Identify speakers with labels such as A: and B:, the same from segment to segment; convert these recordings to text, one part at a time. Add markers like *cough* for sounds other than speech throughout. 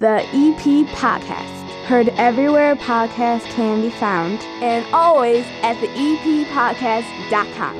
A: The EP Podcast. Heard everywhere podcasts can be found, and always at the E eppodcast.com.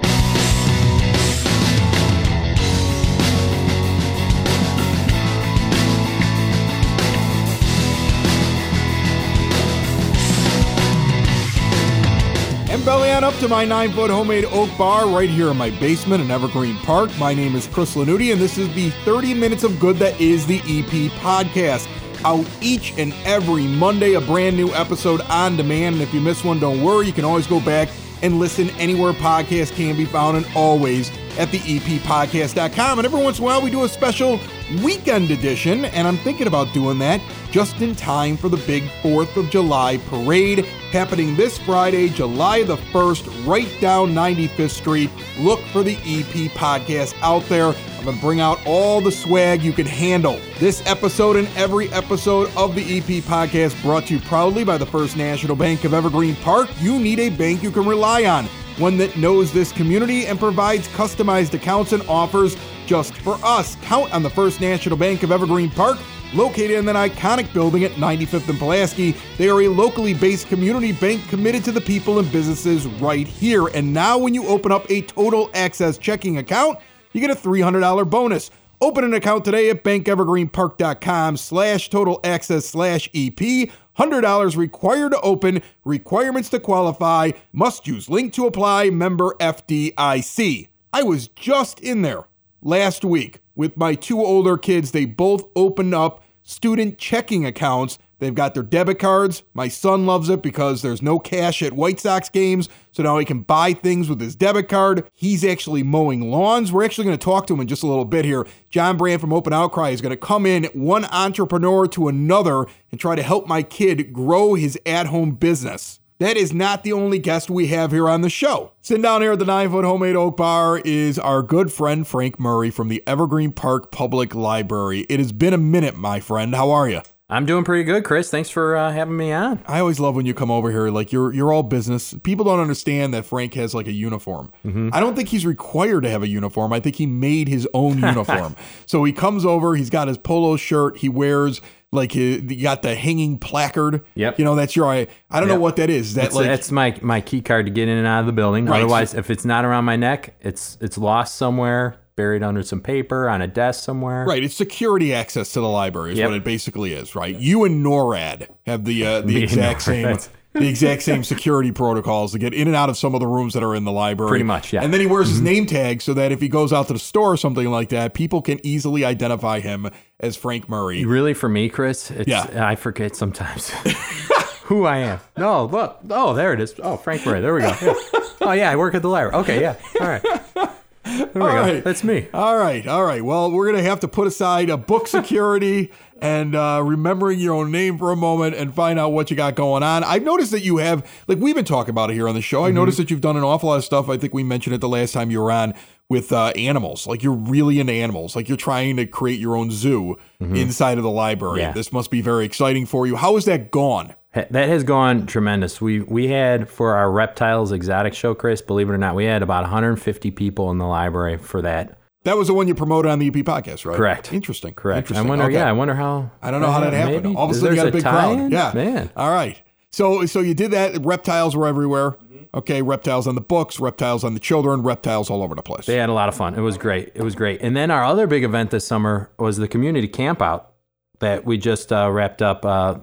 B: And belly on up to my nine foot homemade oak bar right here in my basement in Evergreen Park. My name is Chris Lanuti, and this is the 30 Minutes of Good that is the EP podcast. Out each and every Monday, a brand new episode on demand. And if you miss one, don't worry, you can always go back and listen anywhere podcasts can be found, and always at the eppodcast.com. And every once in a while, we do a special weekend edition, and I'm thinking about doing that just in time for the big 4th of July parade happening this Friday, July the 1st, right down 95th Street. Look for the EP podcast out there. I'm going to bring out all the swag you can handle. This episode and every episode of the EP podcast brought to you proudly by the First National Bank of Evergreen Park. You need a bank you can rely on, one that knows this community and provides customized accounts and offers just for us. Count on the First National Bank of Evergreen Park located in that iconic building at 95th and Pulaski. They are a locally based community bank committed to the people and businesses right here. And now, when you open up a total access checking account, you get a $300 bonus. Open an account today at bankevergreenpark.com slash total access slash EP. $100 required to open. Requirements to qualify. Must use link to apply. Member FDIC. I was just in there last week with my two older kids. They both opened up student checking accounts. They've got their debit cards. My son loves it because there's no cash at White Sox games. So now he can buy things with his debit card. He's actually mowing lawns. We're actually going to talk to him in just a little bit here. John Brand from Open Outcry is going to come in, one entrepreneur to another, and try to help my kid grow his at home business. That is not the only guest we have here on the show. Sitting down here at the nine foot homemade oak bar is our good friend Frank Murray from the Evergreen Park Public Library. It has been a minute, my friend. How are you?
C: I'm doing pretty good, Chris. Thanks for uh, having me on.
B: I always love when you come over here. Like you're you're all business. People don't understand that Frank has like a uniform. I don't think he's required to have a uniform. I think he made his own *laughs* uniform. so he comes over. He's got his polo shirt. He wears like he, you got the hanging placard.
C: Yep.
B: You know that's your. I, I don't know what that is. Is that
C: That's,
B: like
C: that's my my key card to get in and out of the building.
B: Right.
C: Otherwise, if it's not around my neck, it's it's lost somewhere, buried under some paper on a desk somewhere.
B: Right, it's security access to the library is
C: Yep.
B: what it basically is, right? You and NORAD have the uh, the *laughs*
C: Me
B: exact same the exact same security protocols to get in and out of some of the rooms that are in the library.
C: Pretty much, yeah. Mm-hmm.
B: And then he wears his name tag so that if he goes out to the store or something like that, people can easily identify him as Frank Murray.
C: Really, for me, Chris, it's,
B: Yeah.
C: I forget sometimes *laughs* who I am. No, look. Oh, there it is. Oh, Frank Murray. There we go. Yeah. Oh, yeah, I work at the library. Okay, yeah. All right.
B: All
C: go. That's me.
B: All right, all right. Well, we're gonna have to put aside a book *laughs* security and uh, remembering your own name for a moment and find out what you got going on. I've noticed that you have, like we've been talking about it here on the show. I noticed that you've done an awful lot of stuff. I think we mentioned it the last time you were on with uh, animals. Like you're really into animals. Like you're trying to create your own zoo inside of the library.
C: Yeah.
B: This must be very exciting for you. How has that gone?
C: Ha- That has gone tremendous. We we had for our reptiles exotic show, Chris. Believe it or not, we had about 150 people in the library for that.
B: That was the one you promoted on the EP podcast, right?
C: Correct.
B: Interesting.
C: Correct.
B: Interesting.
C: I wonder.
B: Okay.
C: Yeah, I wonder how.
B: I don't know how that happened.
C: Maybe.
B: All of a sudden, you got a big crowd. Yeah,
C: man.
B: All right. So, so you did that. Reptiles were everywhere. Okay, reptiles on the books, reptiles on the children, reptiles all over the place.
C: They had a lot of fun. It was great. It was great. And then our other big event this summer was the community camp out that we just uh, wrapped up. Uh,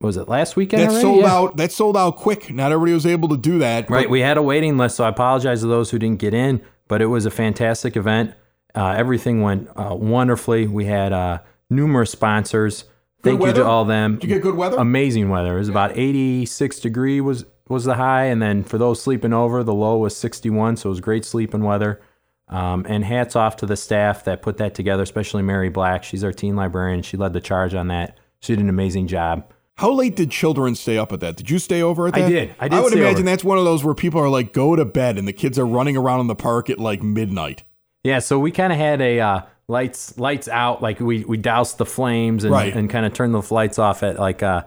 C: was it last weekend?
B: That
C: already?
B: sold
C: Yeah.
B: out. That sold out quick. Not everybody was able to do that.
C: Right. We had a waiting list, so I apologize to those who didn't get in, but it was a fantastic event. Uh, everything went uh, wonderfully. We had uh, numerous sponsors. Thank you to all them.
B: Did you get good weather?
C: Amazing weather. It was about 86 degree was was the high, and then for those sleeping over, the low was 61. So it was great sleeping weather. Um, and hats off to the staff that put that together, especially Mary Black. She's our teen librarian. She led the charge on that. She did an amazing job.
B: How late did children stay up at that? Did you stay over at that?
C: I did. I did
B: I would imagine
C: over.
B: that's one of those where people are like, go to bed, and the kids are running around in the park at like midnight.
C: Yeah, so we kind of had a uh, lights lights out, like we we doused the flames and,
B: Right.
C: and kind of turned the lights off at like uh,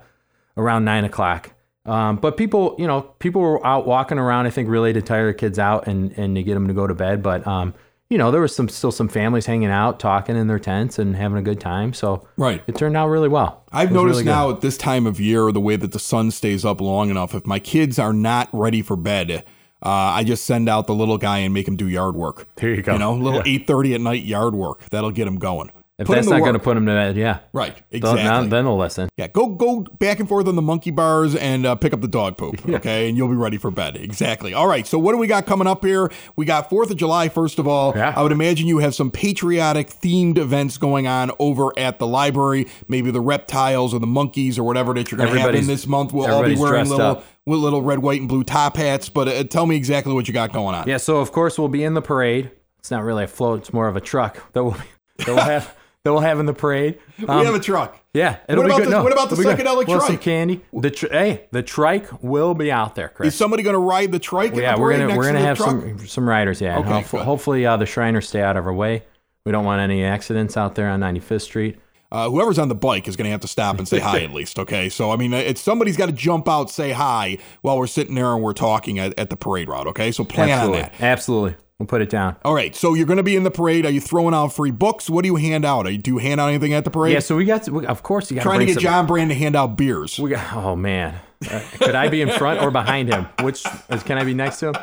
C: around nine o'clock. Um, but people, you know, people were out walking around. I think really to tire the kids out and and to get them to go to bed. But um, you know, there was some still some families hanging out, talking in their tents and having a good time. So
B: Right.
C: it turned out really well.
B: I've noticed
C: really good.
B: now at this time of year, the way that the sun stays up long enough, if my kids are not ready for bed, uh, I just send out the little guy and make him do yard work.
C: There you go.
B: You know, little
C: Yeah.
B: eight thirty at night yard work. That'll get him going.
C: If
B: Put
C: that's not going to put them to bed, yeah.
B: right, exactly.
C: now- then they'll listen.
B: Yeah, go go back and forth on the monkey bars and uh, pick up the dog poop. *laughs* Okay, and you'll be ready for bed. Exactly. All right. So what do we got coming up here? We got Fourth of July. First of all,
C: Yeah.
B: I would imagine you have some patriotic themed events going on over at the library. Maybe the reptiles or the monkeys or whatever that you're going to have in this month. We'll all be wearing little
C: up.
B: with little red, white, and blue top hats. But uh, tell me exactly what you got going on.
C: Yeah, so of course we'll be in the parade. It's not really a float; it's more of a truck that we'll that we'll have *laughs* that we'll have in the parade.
B: we
C: Um,
B: have a truck.
C: yeah, it'll
B: What
C: be
B: about
C: good.
B: the-
C: No,
B: what about the psychedelic
C: We'll some candy. The tr- hey, the trike will be out there, Chris.
B: Is somebody going to ride the trike? in
C: yeah,
B: the
C: we're
B: parade
C: gonna we're gonna have
B: truck?
C: some some riders. Yeah,
B: Okay,
C: hopefully, hopefully uh, the Shriners stay out of our way. We don't want any accidents out there on 95th Street.
B: Uh, whoever's on the bike is going to have to stop and say hi at *laughs* least. Okay, so I mean, it's somebody's got to jump out, say hi while we're sitting there and we're talking at, at the parade route. Okay, so plan
C: Absolutely,
B: on that.
C: absolutely. We'll put it down.
B: All right, so you're going to be in the parade. Are you throwing out free books? What do you hand out? Are you, do you hand out anything at the parade?
C: Yeah, so we got. we- of course, you got
B: Trying to get
C: some,
B: John Brand to hand out beers.
C: We got. Oh man, Uh, could I be in front or behind him? Which can I be next to him?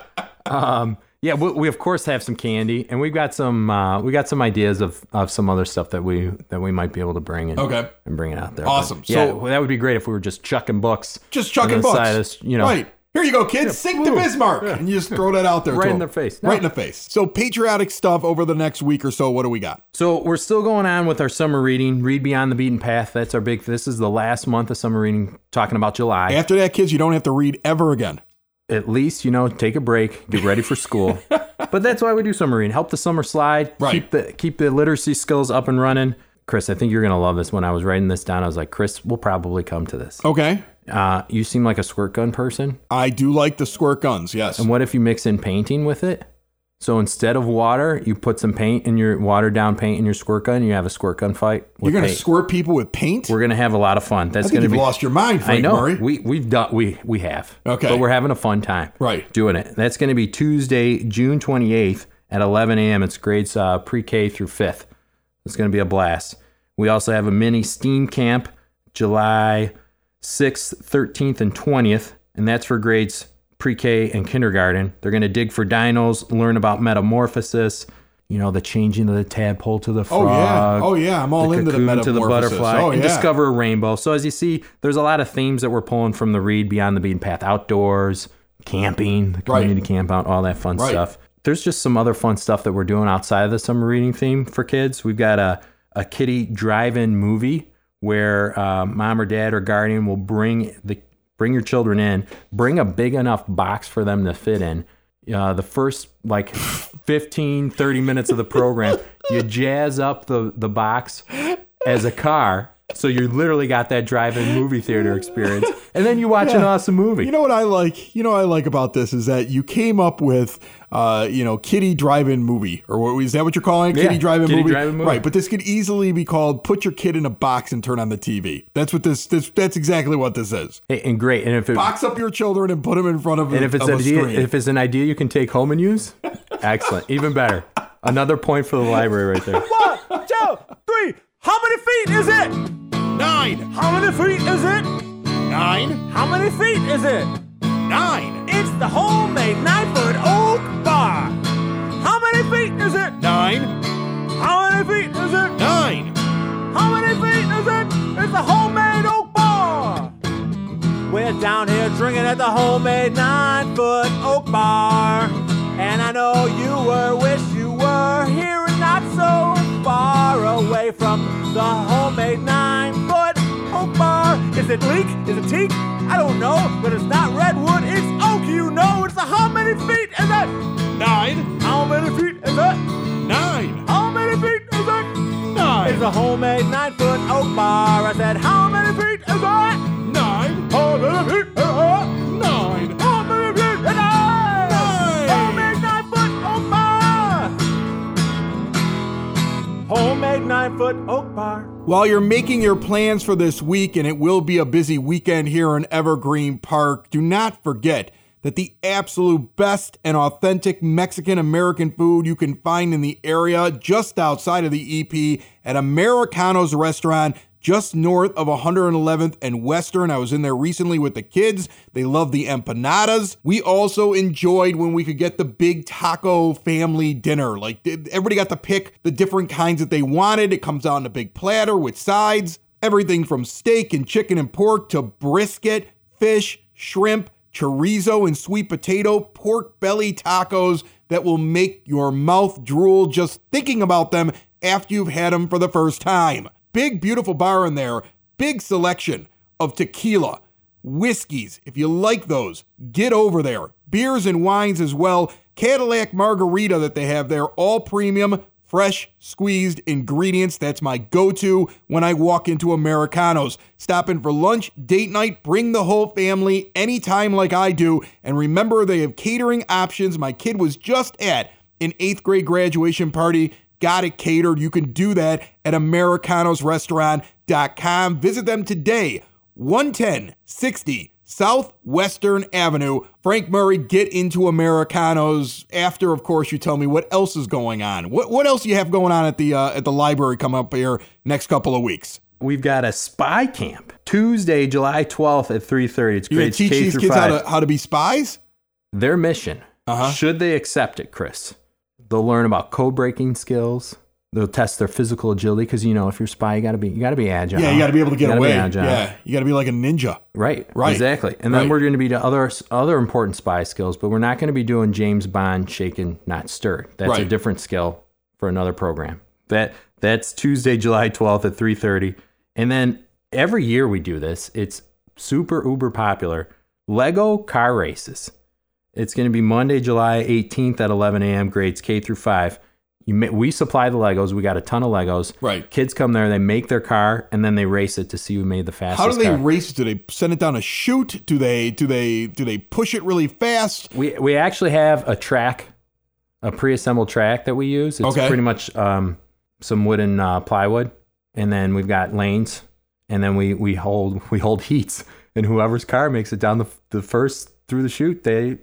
C: Um, yeah, we, we of course have some candy, and we've got some. Uh, we got some ideas of, of some other stuff that we that we might be able to bring in.
B: Okay.
C: and bring it out there.
B: Awesome.
C: But, yeah,
B: So-
C: that would be great if we were just chucking books,
B: Just chucking books.
C: of you know,
B: Right. Here you go, kids. Sing to
C: Woo.
B: Bismarck. And you just throw that out there.
C: Right
B: to
C: in
B: 'em.
C: their face.
B: Right in the face. So, patriotic stuff over the next week or so. What do we got?
C: So we're still going on with our summer reading. Read Beyond the Beaten Path. That's our big. This is the last month of summer reading. Talking about July.
B: After that, kids, you don't have to read ever again.
C: At least you know, take a break, get ready for school. *laughs* but that's why we do summer reading. Help the summer slide.
B: Right.
C: Keep the keep the literacy skills up and running. Chris, I think you're gonna love this. When I was writing this down, I was like, Chris, we'll probably come to this.
B: Okay.
C: Uh, you seem like a squirt gun person.
B: I do like the squirt guns. Yes.
C: And what if you mix in painting with it? So instead of water, you put some paint in your watered down paint in your squirt gun. And you have a squirt gun fight.
B: You're going to
C: paint.
B: squirt people with paint?
C: We're gonna have a lot of fun. That's gonna
B: you've
C: be.
B: lost your mind,
C: I know
B: Murray.
C: we we've done we we have.
B: Okay.
C: but we're having a fun time.
B: Right.
C: doing it. That's going to be Tuesday, June 28th at 11 a.m. It's grades uh, pre-K through fifth. It's going to be a blast. We also have a mini STEAM camp July 6th, 13th, and 20th, and that's for grades pre-K and kindergarten. They're going to dig for dinos, learn about metamorphosis. You know, the changing of the tadpole to the frog.
B: Oh, yeah. Oh, yeah. I'm all
C: the
B: into the
C: cocoon to the
B: metamorphosis.
C: butterfly,
B: Oh,
C: and discover a rainbow. So as you see, there's a lot of themes that we're pulling from the Read Beyond the Beaten Path outdoors, camping, the
B: Right.
C: community camp out, all that fun
B: Right.
C: stuff. There's just some other fun stuff that we're doing outside of the summer reading theme for kids. We've got a, a kiddie drive-in movie where uh, mom or dad or guardian will bring the bring your children in, bring a big enough box for them to fit in. Uh, the first like 15, 30 minutes of the program, you jazz up the, the box as a car. So you literally got that drive-in movie theater experience, and then you watch an awesome movie.
B: You know what I like? You know what I like about this is that you came up with, uh, you know, kitty drive-in movie, or what is that what you're calling it?
C: Yeah,
B: kitty drive-in
C: kiddie
B: movie,
C: drive-in movie.
B: right? But this could easily be called "Put your kid in a box and turn on the TV." That's what this. this that's exactly what this is.
C: Hey, and great, and if it,
B: Box up your children and put them in front of,
C: and
B: a,
C: if it's
B: of
C: an
B: a
C: idea,
B: screen.
C: if it's an idea you can take home and use, *laughs* excellent, even better. Another point for the library right there.
D: One, two, three. How many feet is it?
B: Nine,
D: How many feet is it?
B: nine,
D: How many feet is it?
B: nine,
D: It's the homemade nine foot oak bar. How many feet is it?
B: nine,
D: How many feet is it?
B: nine.
D: How many feet is it? It's the homemade oak bar. We're down here drinking at the homemade nine foot oak bar. And I know you were, wish you were here and not so far away from the homemade nine it leak? Is it teak? I don't know, but it's not redwood, it's oak, you know. It's a how many feet is it?
B: Nine,
D: How many feet is it?
B: nine,
D: How many feet is it?
B: nine,
D: It's a homemade nine foot oak bar. I said, How many feet is it?
B: While you're making your plans for this week, and it will be a busy weekend here in Evergreen Park, do not forget that the absolute best and authentic Mexican American food you can find in the area just outside of the EP at Americano's restaurant just north of 111th and Western. I was in there recently with the kids. They love the empanadas. We also enjoyed when we could get the big taco family dinner. Like everybody got to pick the different kinds that they wanted. It comes out in a big platter with sides. Everything from steak and chicken and pork to brisket, fish, shrimp, chorizo and sweet potato, pork belly tacos that will make your mouth drool just thinking about them after you've had them for the first time. Big, beautiful bar in there. Big selection of tequila, whiskeys. If you like those, get over there. Beers and wines as well. Cadillac margarita that they have there, all premium, fresh squeezed ingredients. That's my go to when I walk into Americanos. Stopping for lunch, date night, bring the whole family anytime like I do. And remember, they have catering options. My kid was just at an eighth grade graduation party got it catered. You can do that at AmericanosRestaurant.com. Visit them today, 11060 Southwestern Avenue. Frank Murray, get into Americanos. After, of course, you tell me what else is going on. What what else you have going on at the uh, at the library coming up here next couple of weeks?
C: We've got a spy camp Tuesday, July 12th at 3:30. It's
B: great. Teach K these kids how to how to be spies.
C: Their mission, uh-huh. should they accept it, Chris, They'll learn about code breaking skills. They'll test their physical agility because you know if you're a spy, you gotta be you gotta be agile.
B: Yeah, you gotta be able to get away. Yeah, you gotta be like a ninja.
C: Right. Right. Exactly. And then right. we're going to be to other other important spy skills, but we're not going to be doing James Bond shaken, not stirred. That's right. a different skill for another program. That that's Tuesday, July 12th at 3:30. And then every year we do this. It's super uber popular. Lego car races. It's going to be Monday, July 18th at 11 a.m. Grades K through five. You may, we supply the Legos. We got a ton of Legos.
B: Right.
C: Kids come there, they make their car, and then they race it to see who made the fastest.
B: How do they
C: car.
B: race? Do they send it down a chute? Do they do they do they push it really fast?
C: We we actually have a track, a pre-assembled track that we use. It's okay. pretty much um, some wooden uh, plywood, and then we've got lanes, and then we we hold we hold *laughs* heats, and whoever's car makes it down the the first through the chute, they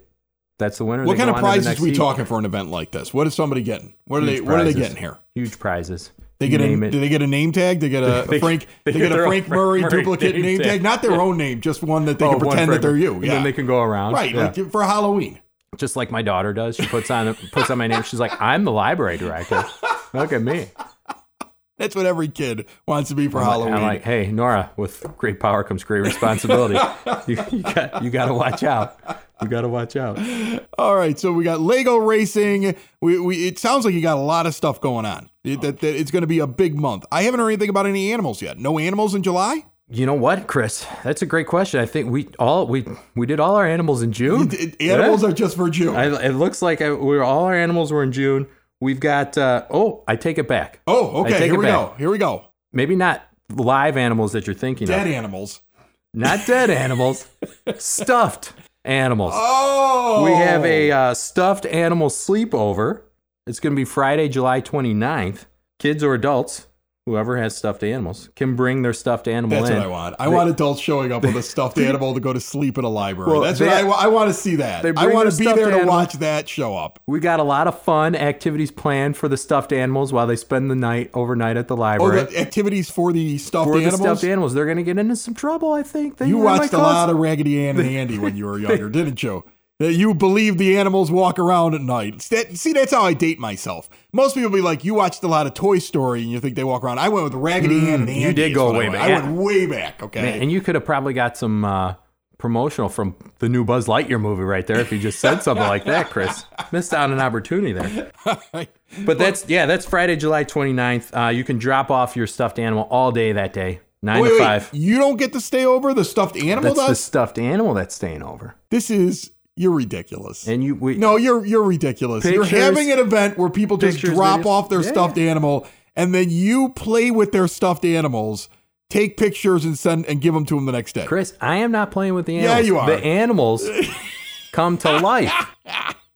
C: that's the winner.
B: What kind of prizes are we heat. talking for an event like this? What is somebody getting? What Huge are they? Prizes. What are they getting here?
C: Huge prizes.
B: They get a. Do they get a name tag? They get a, *laughs* they, Frank. They, they get, get a Frank Murray, Murray duplicate name, name tag. tag. Not their *laughs* own name, just one that they oh, can pretend that they're you.
C: Yeah. And then they can go around.
B: Right, yeah. like for Halloween.
C: Just like my daughter does. She puts on puts on my name. She's like, I'm the library director. Look at me.
B: That's what every kid wants to be for
C: I'm
B: Halloween.
C: Like, I'm like, hey, Nora, with great power comes great responsibility. *laughs* you, you, got you got to watch out. You got to watch out.
B: All right, so we got Lego racing. We, we it sounds like you got a lot of stuff going on. It, oh. that, that it's going to be a big month. I haven't heard anything about any animals yet. No animals in July.
C: You know what, Chris? That's a great question. I think we all we we did all our animals in June.
B: Animals yeah. are just for June.
C: I, it looks like I, we were all our animals were in June. We've got. Uh, oh, I take it back.
B: Oh, okay. Here we back. go. Here we go.
C: Maybe not live animals that you're thinking
B: dead
C: of.
B: Dead animals.
C: Not dead *laughs* animals. stuffed animals.
B: Oh.
C: We have a uh, stuffed animal sleepover. It's going to be Friday, July 29th. Kids or adults whoever has stuffed animals can bring their stuffed animal
B: that's
C: in.
B: what I want. I they, want adults showing up with a stuffed *laughs* animal to go to sleep in a library. Well, that's they, what I, I, want to see that. I want to be there to animal. watch that show up.
C: We got a lot of fun activities planned for the stuffed animals while they spend the night overnight at the library.
B: Oh, the activities for the stuffed
C: for
B: animals.
C: The stuffed animals. They're going to get into some trouble, I think. They,
B: you watched a lot of Raggedy Ann and Andy when you were *laughs* younger, didn't you? That you believe the animals walk around at night. See, that's how I date myself. Most people be like, you watched a lot of Toy Story and you think they walk around. I went with Raggedy mm, Ann and Andy.
C: You did go way back.
B: I went way back. Okay, Man,
C: and you could have probably got some uh, promotional from the new Buzz Lightyear movie right there if you just said something like that, Chris. *laughs* Missed out on an opportunity there. *laughs* But that's yeah, that's Friday, July 29th. Uh, you can drop off your stuffed animal all day that day. Nine wait, to five.
B: Wait, you don't get to stay over. The stuffed animal
C: that's
B: does.
C: The stuffed animal that's staying over.
B: This is you're ridiculous.
C: And you we,
B: No, you're you're ridiculous. Pictures, you're having an event where people just drop videos. off their yeah. stuffed animal and then you play with their stuffed animals, take pictures and send and give them to them the next day.
C: Chris, I am not playing with the animals.
B: Yeah, you are.
C: The animals *laughs* come to life. *laughs*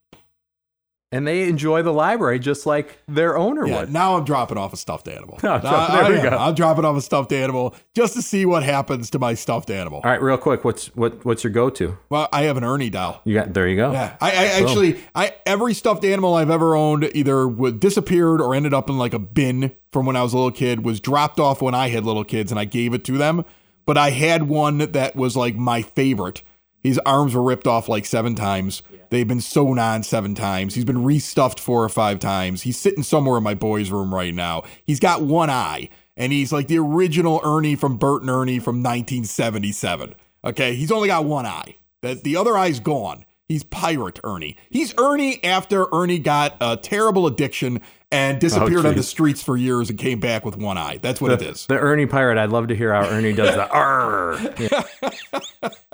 C: and they enjoy the library just like their owner
B: Yeah,
C: would.
B: now I'm dropping off a stuffed animal. *laughs*
C: No, *laughs*
B: I-
C: drop-
B: I
C: there we
B: am.
C: go.
B: I'm dropping off a stuffed animal just to see what happens to my stuffed animal.
C: All right, real quick, what's what what's your go-to?
B: Well, I have an Ernie doll.
C: You got there you go.
B: Yeah, I, I actually, I every stuffed animal I've ever owned either disappeared or ended up in like a bin from when I was a little kid. Was dropped off when I had little kids, and I gave it to them. But I had one that was like my favorite. His arms were ripped off like seven times. They've been sewn on seven times. He's been restuffed four or five times. He's sitting somewhere in my boys' room right now. He's got one eye, and he's like the original Ernie from Bert and Ernie from 1977. Okay, he's only got one eye. That the other eye's gone. He's pirate Ernie. He's Ernie after Ernie got a terrible addiction and disappeared oh, on the streets for years and came back with one eye. That's what it is.
C: The Ernie pirate. I'd love to hear how Ernie does the *laughs* arr.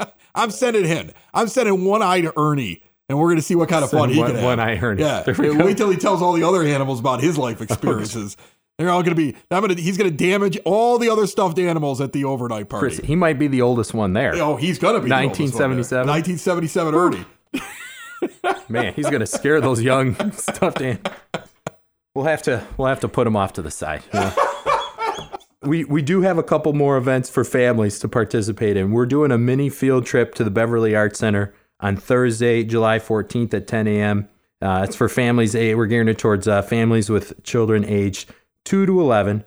C: *laughs*
B: I'm sending him. I'm sending one eye to Ernie, and we're gonna see what kind of fun he
C: one-
B: can have.
C: one eye Ernie.
B: Yeah.
C: There we go.
B: Wait till he tells all the other animals about his life *laughs* experiences. They're all gonna be. I'm gonna. He's gonna damage all the other stuffed animals at the overnight party.
C: Chris, he might be the oldest one there.
B: oh, he's be the one there.
C: 1977?
B: 1977 Ernie. *laughs*
C: Man, he's gonna scare those young *laughs* stuffed animals. We'll have to we'll have to put him off to the side. yeah. We we do have a couple more events for families to participate in. We're doing a mini field trip to the Beverly Arts Center on Thursday, July 14th at 10 a.m. Uh, it's for families. eh, We're gearing it towards uh, families with children aged two to 11.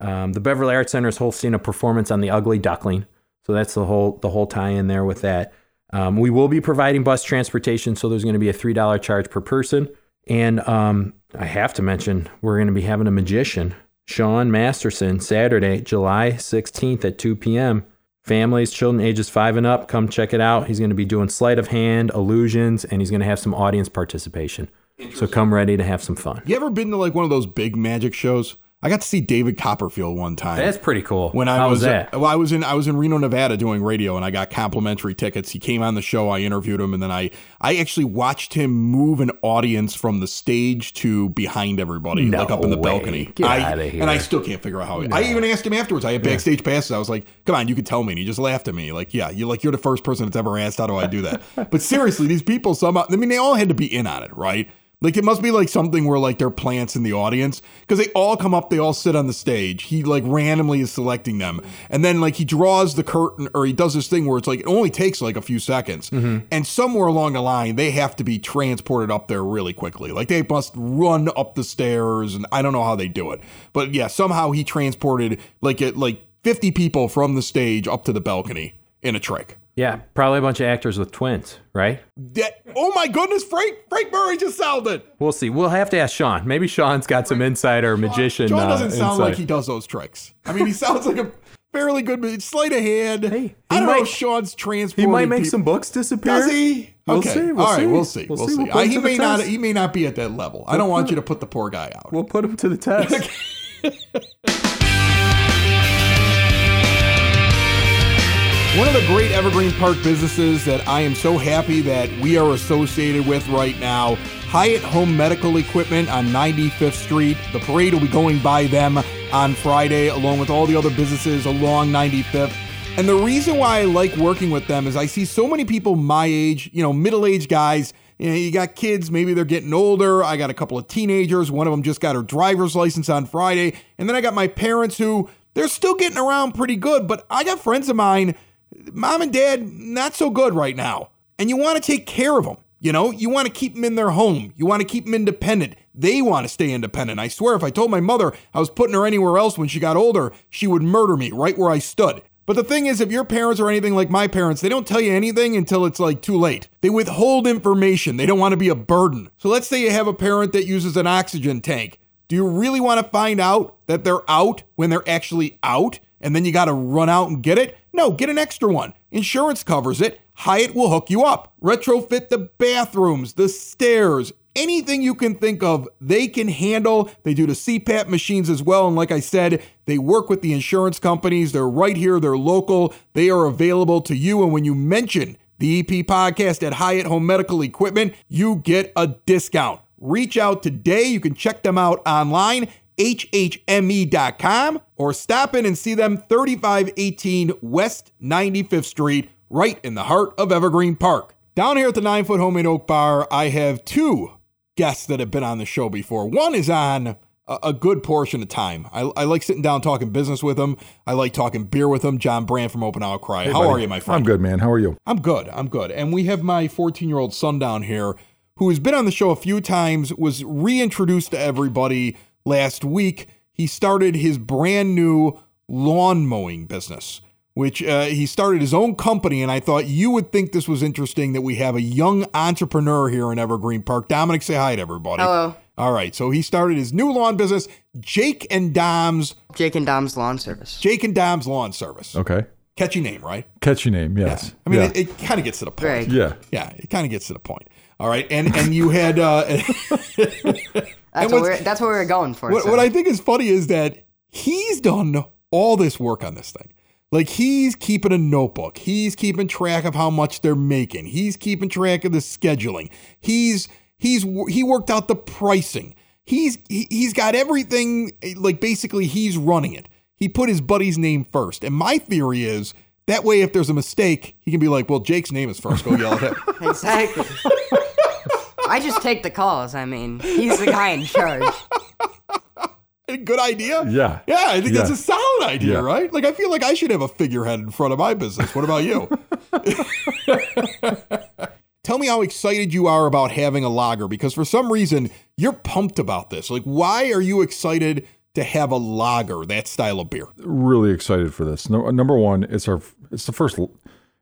C: Um, the Beverly Arts Center is hosting a performance on the Ugly Duckling, so that's the whole the whole tie in there with that. Um, we will be providing bus transportation, so there's going to be a three dollar charge per person. And um, I have to mention we're going to be having a magician, Sean Masterson, Saturday, July 16th at 2 p.m. Families, children ages five and up, come check it out. He's going to be doing sleight of hand, illusions, and he's going to have some audience participation. So come ready to have some fun.
B: You ever been to like one of those big magic shows? I got to see David Copperfield one time.
C: That's pretty cool.
B: when I
C: How
B: was,
C: was that?
B: uh, well, I was in I was in Reno, Nevada, doing radio, and I got complimentary tickets. He came on the show. I interviewed him, and then I I actually watched him move an audience from the stage to behind everybody,
C: No
B: like up in the
C: way.
B: balcony.
C: Get
B: I,
C: outta here.
B: And I still can't figure out how. I even asked him afterwards. I had backstage passes. I was like, "Come on, you could tell me." And he just laughed at me, like, "Yeah, you like you're the first person that's ever asked how do I do that." *laughs* but seriously, these people somehow. I mean, they all had to be in on it, right? Like it must be like something where like there are plants in the audience because they all come up, they all sit on the stage. He like randomly is selecting them, and then like he draws the curtain or he does this thing where it's like it only takes like a few seconds, mm-hmm. and somewhere along the line they have to be transported up there really quickly. Like they must run up the stairs, and I don't know how they do it, but yeah, somehow he transported like it like fifty people from the stage up to the balcony in a trick.
C: Yeah, probably a bunch of actors with twins, right?
B: That, oh my goodness, Frank Frank Murray just sounded.
C: We'll see. We'll have to ask Sean. Maybe Sean's got some insider magician.
B: John
C: uh,
B: doesn't sound like he does those tricks. I mean, he *laughs* sounds like a fairly good sleight of hand.
C: Hey,
B: I don't know if Sean's transporting.
C: He might make
B: people-
C: some books disappear.
B: Does he?
C: We'll
B: okay.
C: see, we'll
B: All right.
C: see.
B: We'll see.
C: We'll
B: We'll,
C: see. We'll
B: Uh, he may not.
C: test.
B: He may not be at that level. I don't want you to put the poor guy out.
C: We'll put him to the *laughs* test. *laughs*
B: One of the great Evergreen Park businesses that I am so happy that we are associated with right now, Hyatt Home Medical Equipment on 95th Street. The parade will be going by them on Friday, along with all the other businesses along 95th. And the reason why I like working with them is I see so many people my age, you know, middle aged guys. You, know, you got kids, maybe they're getting older. I got a couple of teenagers. One of them just got her driver's license on Friday. And then I got my parents who they're still getting around pretty good. But I got friends of mine mom and dad not so good right now. And you want to take care of them you know? You want to keep them in their home. You want to keep them independent. They want to stay independent. I swear if i told my mother i was putting her anywhere else when she got older she would murder me right where i stood. But the thing is if your parents are anything like my parents they don't tell you anything until it's like too late. They withhold information. They don't want to be a burden. So let's say you have a parent that uses an oxygen tank. Do you really want to find out that they're out when they're actually out and then you got to run out and get it? No, get an extra one. Insurance covers it. Hyatt will hook you up. Retrofit the bathrooms, the stairs, anything you can think of, they can handle. They do the CPAP machines as well. And like I said, they work with the insurance companies. They're right here, they're local, they are available to you. And when you mention the EP podcast at Hyatt Home Medical Equipment, you get a discount. Reach out today. You can check them out online, hhme.com, or stop in and see them 3518 West 95th Street, right in the heart of Evergreen Park. Down here at the Nine Foot Homemade Oak Bar, I have two guests that have been on the show before. One is on a, a good portion of time. I, I like sitting down talking business with him. I like talking beer with him. John Brand from Open Outcry. How
E: buddy.
B: are you, my friend?
E: I'm good, man. How are you?
B: I'm good. I'm good. And we have my 14 year old son down here who has been on the show a few times, was reintroduced to everybody last week. He started his brand new lawn mowing business, which uh, he started his own company. And I thought you would think this was interesting that we have a young entrepreneur here in Evergreen Park. Dominic, say hi to everybody.
F: Hello.
B: All right. So he started his new lawn business, Jake and Dom's,
F: Jake and Dom's Lawn Service.
B: Jake and Dom's Lawn Service.
E: Okay.
B: Catchy name, right?
E: Catchy name, yes.
B: I mean,
E: yeah.
B: it, it kind of gets to the point.
F: Very.
E: yeah.
B: Yeah, it kind of gets to the point. All right, and and you had uh, *laughs*
F: That's what, we're, that's what we were going for.
B: what,
F: so.
B: what I think is funny is that he's done all this work on this thing. Like he's keeping a notebook. He's keeping track of how much they're making. He's keeping track of the scheduling. He's he's he worked out the pricing. He's he's got everything like basically he's running it. He put his buddy's name first. And my theory is that way if there's a mistake, he can be like, "Well, Jake's name is first. Go yell at him." *laughs*
F: Exactly. I just take the calls. I mean, he's the guy in charge. *laughs*
B: Good idea.
E: Yeah.
B: Yeah, I think that's a solid idea,
E: Yeah.
B: right? Like I feel like I should have a figurehead in front of my business. What about you? *laughs* Tell me how excited you are about having a lager because for some reason you're pumped about this. Like why are you excited to have a lager, that style of beer?
E: Really excited for this. No, number one, it's our it's the first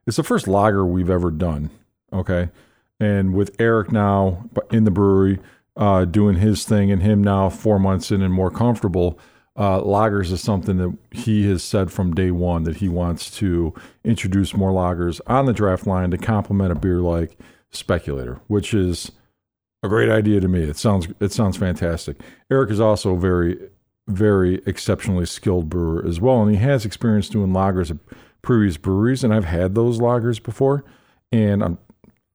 E: it's the first lager we've ever done. Okay. And with Eric now in the brewery, uh, doing his thing and him now four months in and more comfortable, uh, lagers is something that he has said from day one that he wants to introduce more lagers on the draft line to complement a beer like Speculator, which is a great idea to me. It sounds it sounds fantastic. Eric is also very very exceptionally skilled brewer as well, and he has experience doing lagers at previous breweries, and I've had those lagers before, and I'm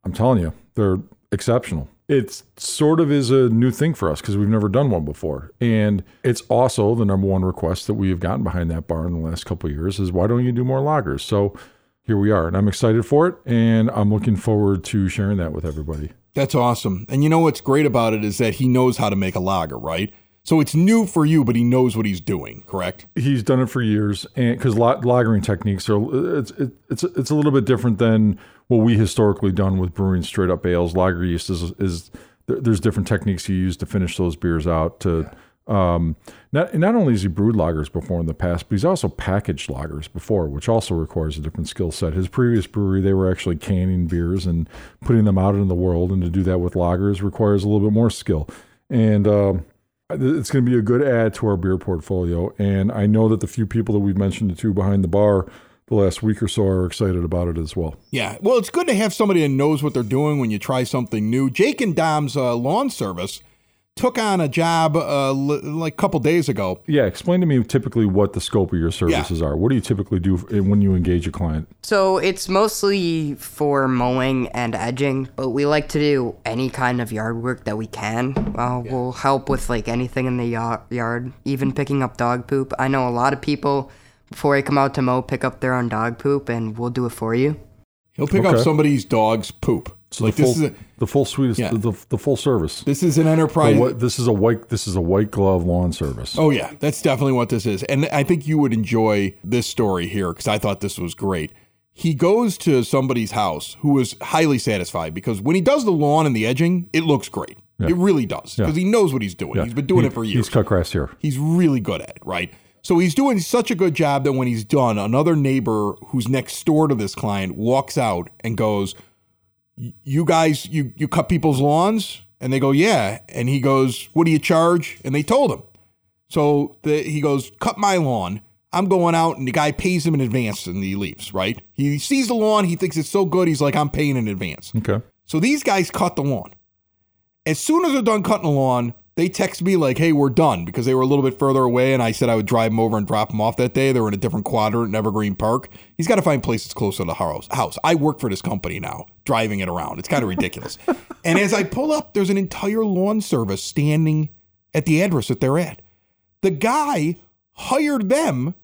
E: I'm telling you, they're exceptional. It sort of is a new thing for us because we've never done one before, and it's also the number one request that we have gotten behind that bar in the last couple of years is why don't you do more lagers? So here we are, and I'm excited for it, and I'm looking forward to sharing that with everybody.
B: That's awesome. And you know what's great about it is that he knows how to make a lager, right? So it's new for you, but he knows what he's doing, correct?
E: he's done it for years, and because lagering techniques are it's it, it's it's a little bit different than what we historically done with brewing straight up ales. Lager yeast is is there's different techniques you use to finish those beers out. To um, not not only has he brewed lagers before in the past, but he's also packaged lagers before, which also requires a different skill set. His previous brewery, they were actually canning beers and putting them out in the world, and to do that with lagers requires a little bit more skill. And um, it's going to be a good add to our beer portfolio. And I know that the few people that we've mentioned to behind the bar the last week or so are excited about it as well.
B: Yeah. Well, it's good to have somebody that knows what they're doing when you try something new. Jake and Dom's uh, lawn service took on a job uh, l- like a couple days ago.
E: Yeah, explain to me typically what the scope of your services are. What do you typically do f- when you engage a client?
F: So it's mostly for mowing and edging, but we like to do any kind of yard work that we can. Uh, We'll help with like anything in the ya- yard, even picking up dog poop. I know a lot of people before they come out to mow pick up their own dog poop, and we'll do it for you.
B: He'll pick up somebody's dog's poop.
E: So
B: like
E: the full,
B: this is a,
E: the full suite, is
B: Yeah.
E: the, the full service.
B: this is an enterprise.
E: whi- this is a white. This is a white glove lawn service.
B: Oh yeah, that's definitely what this is, and I think you would enjoy this story here because I thought this was great. He goes to somebody's house who is highly satisfied because when he does the lawn and the edging, it looks great. It really does because he knows what he's doing.
E: Yeah.
B: He's been doing
E: He-
B: it for years.
E: He's cut grass here.
B: He's really good at it, right? So he's doing such a good job that when he's done, another neighbor who's next door to this client walks out and goes, "Y- "You guys, you you cut people's lawns?" And they go, "Yeah." And he goes, "What do you charge?" And they told him. So the, he goes, "Cut my lawn." I'm going out, and the guy pays him in advance, and he leaves. Right? He sees the lawn, he thinks it's so good, he's like, "I'm paying in advance."
E: Okay.
B: So these guys cut the lawn. As soon as they're done cutting the lawn, they text me like, "Hey, we're done," because they were a little bit further away, and I said I would drive them over and drop them off that day. They were in a different quadrant in Evergreen Park. He's got to find places closer to the house. House. I work for this company now, driving it around. It's kind of ridiculous. *laughs* and as I pull up, there's an entire lawn service standing at the address that they're at. The guy hired them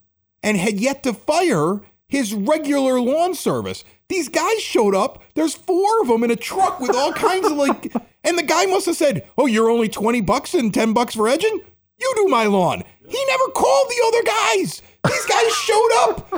B: and had yet to fire his regular lawn service. These guys showed up. There's four of them in a truck with all kinds of like, *laughs* and the guy must have said, "Oh, you're only twenty bucks and ten bucks for edging. You do my lawn." He never called the other guys. These guys *laughs* showed up,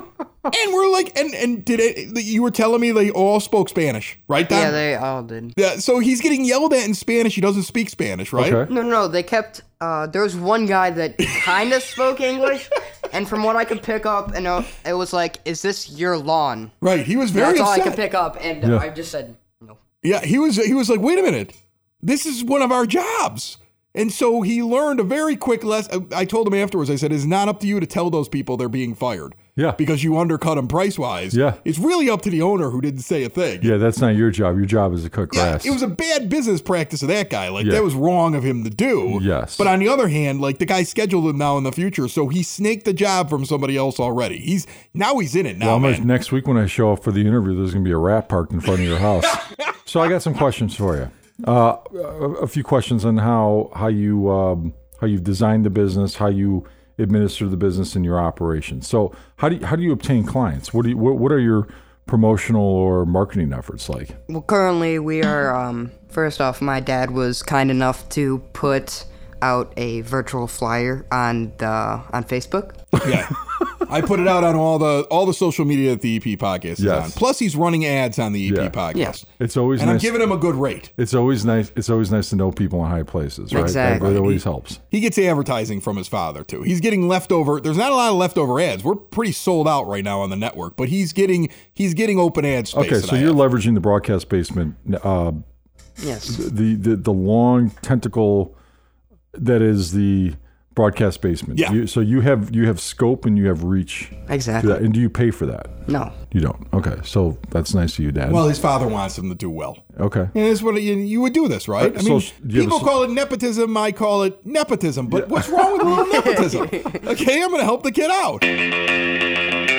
B: and we're like, and and did it? You were telling me they all spoke Spanish, right? Don?
F: Yeah, they all did.
B: Yeah, so he's getting yelled at in Spanish. He doesn't speak Spanish, right?
E: Okay.
F: No, no, no. They kept. Uh, there was one guy that kind of spoke English, and from what I could pick up, and uh, it was like, "Is this your lawn?"
B: Right. He was very
F: That's all I could pick up, and
E: Yeah.
F: I just said no.
B: Yeah, he was he was like, "Wait a minute. This is one of our jobs." And so he learned a very quick lesson. I told him afterwards, I said, it's not up to you to tell those people they're being fired.
E: Yeah.
B: Because you undercut them price wise.
E: Yeah.
B: It's really up to the owner who didn't say a thing.
E: Yeah, that's not your job. Your job is to cut
B: Yeah, it was a bad business practice of that guy. Like
E: Yeah.
B: that was wrong of him to do.
E: Yes.
B: But on the other hand, like the guy scheduled him now in the future, so he snaked the job from somebody else already. He's now he's in it now,
E: Well, next week when I show up for the interview, there's going to be a rat parked in front of your house. *laughs* so I got some questions for you. Uh, a, a few questions on how how you um, how you've designed the business, how you administer the business in your operations. So how do you, how do you obtain clients? What do you, what, what are your promotional or marketing efforts like?
F: Well, currently we are. Um, first off, my dad was kind enough to put out a virtual flyer on the on Facebook.
B: yeah. *laughs* *laughs* I put it out on all the all the social media that the EP podcast is
E: Yes.
B: on. Plus, he's running ads on the EP
E: Yeah.
B: podcast.
F: Yeah.
E: It's always
B: And I'm giving him a good rate.
E: it's always nice. It's always nice to know people in high places, right? That-
F: Exactly.
E: That, always helps.
B: He gets advertising from his father too. He's getting leftover. There's not a lot of leftover ads. We're pretty sold out right now on the network, but he's getting he's getting open ad space.
E: Okay, so you're leveraging the broadcast basement. Uh,
F: Yes.
E: the, the the long tentacle that is the broadcast basement.
B: Yeah.
E: You, so you have you have scope and you have reach.
F: Exactly.
E: And do you pay for that?
F: No.
E: You don't. Okay, so that's nice of you, Dad.
B: well, his father wants him to do well.
E: okay.
B: And that's what you, you would do this, right?
E: Uh,
B: I mean,
E: so do you a
B: people call it nepotism. I call it nepotism. But what's wrong with a little *laughs* nepotism? Okay, I'm going to help the kid out.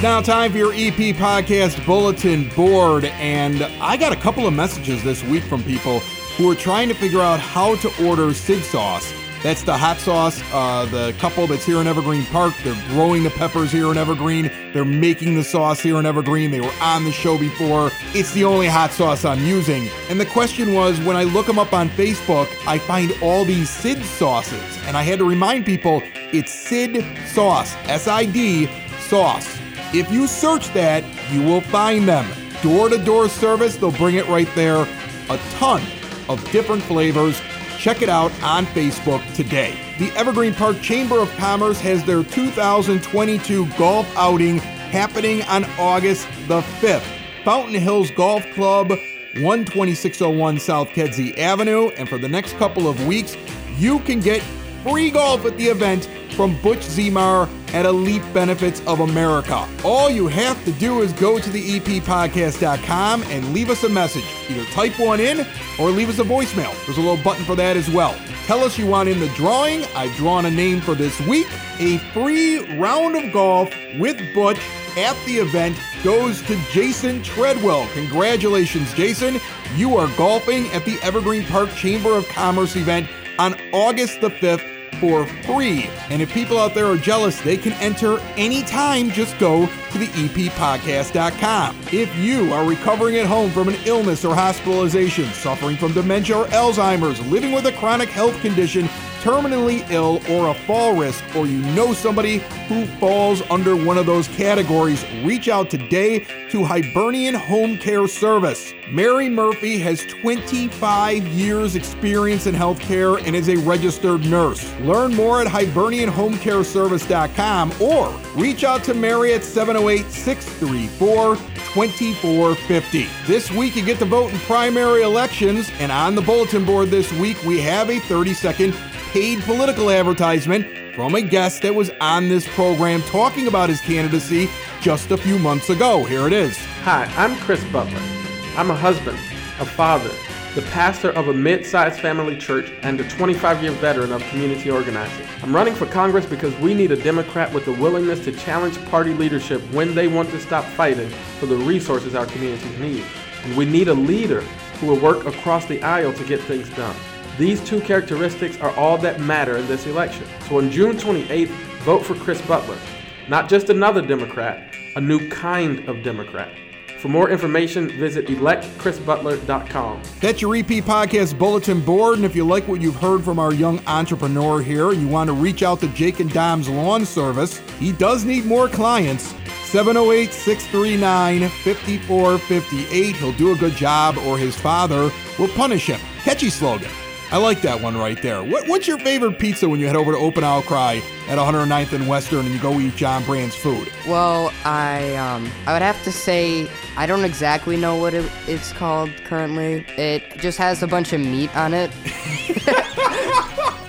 B: Now, time for your EP podcast bulletin board. And I got a couple of messages this week from people who are trying to figure out how to order Sid sauce. That's the hot sauce. Uh, the couple that's here in Evergreen Park, they're growing the peppers here in Evergreen. They're making the sauce here in Evergreen. They were on the show before. It's the only hot sauce I'm using. And the question was when I look them up on Facebook, I find all these Sid sauces. And I had to remind people it's Sid sauce, S I D sauce. If you search that, you will find them. Door to door service, they'll bring it right there. A ton of different flavors. Check it out on Facebook today. The Evergreen Park Chamber of Commerce has their 2022 golf outing happening on August the 5th. Fountain Hills Golf Club, 12601 South Kedzie Avenue. And for the next couple of weeks, you can get free golf at the event from Butch Zemar at Elite Benefits of America. All you have to do is go to the eppodcast.com and leave us a message. Either type one in or leave us a voicemail. There's a little button for that as well. Tell us you want in the drawing. I've drawn a name for this week. A free round of golf with Butch at the event goes to Jason Treadwell. Congratulations, Jason. You are golfing at the Evergreen Park Chamber of Commerce event on August the 5th for free. And if people out there are jealous, they can enter anytime. Just go to the eppodcast.com. If you are recovering at home from an illness or hospitalization, suffering from dementia or Alzheimer's, living with a chronic health condition, terminally ill, or a fall risk, or you know somebody who falls under one of those categories, reach out today to Hibernian Home Care Service. Mary Murphy has 25 years experience in healthcare and is a registered nurse. Learn more at hibernianhomecareservice.com or reach out to Mary at 708-634-2450. This week you get to vote in primary elections and on the bulletin board this week we have a 30-second paid political advertisement from a guest that was on this program talking about his candidacy just a few months ago. Here it is.
G: Hi, I'm Chris Butler. I'm a husband, a father, the pastor of a mid sized family church, and a 25 year veteran of community organizing. I'm running for Congress because we need a Democrat with the willingness to challenge party leadership when they want to stop fighting for the resources our communities need. And we need a leader who will work across the aisle to get things done. These two characteristics are all that matter in this election. So on June 28th, vote for Chris Butler. Not just another Democrat, a new kind of Democrat. For more information, visit electchrisbutler.com.
B: That's your EP Podcast Bulletin Board. And if you like what you've heard from our young entrepreneur here and you want to reach out to Jake and Dom's Lawn Service, he does need more clients. 708 639 5458. He'll do a good job or his father will punish him. Catchy slogan. I like that one right there. What, what's your favorite pizza when you head over to Open Outcry at 109th and Western and you go eat John Brand's food?
F: Well, I um I would have to say I don't exactly know what it, it's called currently. It just has a bunch of meat on it.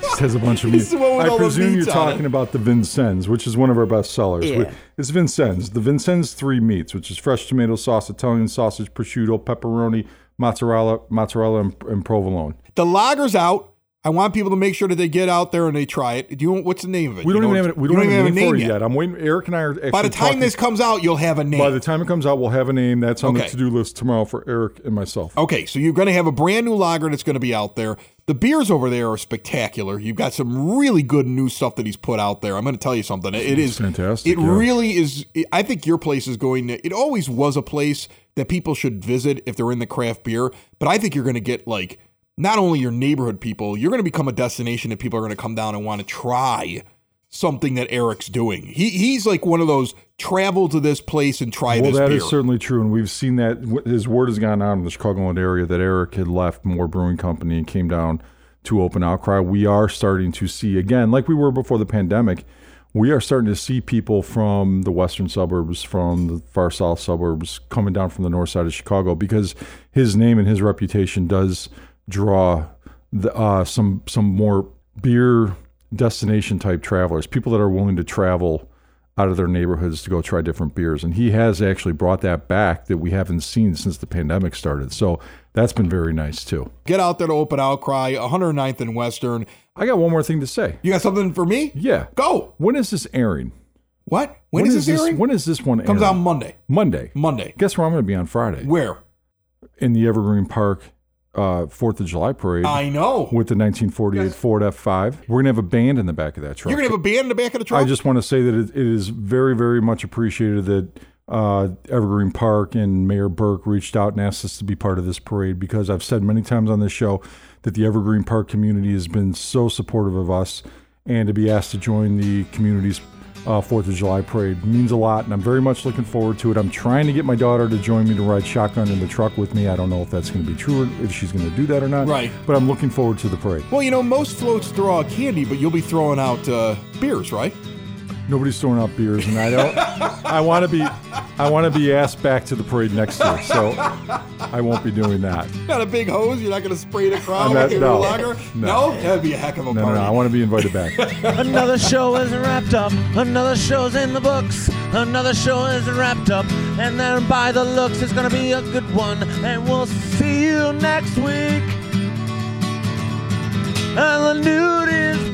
E: Just has a bunch of meat.
B: It's the one with
E: I
B: all the
E: presume you're talking about the Vincennes, which is one of our best sellers.
F: Yeah.
E: It's Vincennes. The Vincennes three meats, which is fresh tomato sauce, Italian sausage, prosciutto, pepperoni, mozzarella, mozzarella, and, and provolone.
B: The lager's out. I want people to make sure that they get out there and they try it. Do you what's the name of it?
E: We don't
B: know
E: even have it. We
B: you
E: don't, even have a name for it
B: yet.
E: yet. I'm waiting. Eric and I are actually
B: By the time
E: talking-
B: this comes out, you'll have a name.
E: By the time it comes out, we'll have a name. That's on
B: Okay.
E: the to-do list tomorrow for Eric and myself.
B: Okay, so you're going to have a brand new lager that's going to be out there. The beers over there are spectacular. You've got some really good new stuff that he's put out there. I'm going to tell you something. It is
E: fantastic,
B: It
E: yeah.
B: really is. I think your place is going to. It always was a place that people should visit if they're in the craft beer. But I think you're going to get like not only your neighborhood people. You're going to become a destination that people are going to come down and want to try something that Eric's doing. He he's like one of those travel to this place and try
E: Well,
B: this
E: that
B: beer.
E: is certainly true, and we've seen that. His word has gone out in the Chicagoland area that Eric had left Moore Brewing Company and came down to Open Outcry. We are starting to see again, like we were before the pandemic. We are starting to see people from the western suburbs, from the far south suburbs, coming down from the north side of Chicago because his name and his reputation does draw the, uh, some some more beer destination type travelers, people that are willing to travel out of their neighborhoods to go try different beers. And he has actually brought that back that we haven't seen since the pandemic started. So that's been very nice too.
B: Get out there to Open Outcry, 109th and Western.
E: I got one more thing to say.
B: You got something for me?
E: Yeah.
B: Go.
E: When is this airing?
B: What? when is, this airing?
E: When is this one airing?
B: Comes out? Monday.
E: Monday.
B: Monday.
E: Guess where I'm going to be on Friday?
B: Where?
E: In the Evergreen Park uh, Fourth of July parade
B: I know.
E: with the 1948 Ford F5. We're going to have a band in the back of that truck.
B: You're gonna have a band in the back of the truck.
E: I just want to say that it, it is very, very much appreciated that uh, Evergreen Park and Mayor Burke reached out and asked us to be part of this parade because I've said many times on this show that the Evergreen Park community has been so supportive of us, and to be asked to join the community's uh, Fourth of July parade means a lot, and I'm very much looking forward to it. I'm trying to get my daughter to join me to ride shotgun in the truck with me. I don't know if that's going to be true or if she's going to do that or not.
B: Right.
E: But I'm looking forward to the parade.
B: well, you know, most floats throw out candy, but you'll be throwing out uh, beers, right?
E: Nobody's throwing out beers, and I don't. I want to be. I want to be asked back to the parade next year, so I won't be doing that.
B: Not a big hose. You're not gonna spray the crowd
E: I'm
B: like a
E: no.
B: lager.
E: No.
B: that'd be a heck of a
E: No, no,
B: party.
E: no. I want to be invited back. *laughs*
D: Another show is wrapped up. Another show's in the books. Another show is wrapped up. And then by the looks, it's gonna be a good one. And we'll see you next week. And the nude is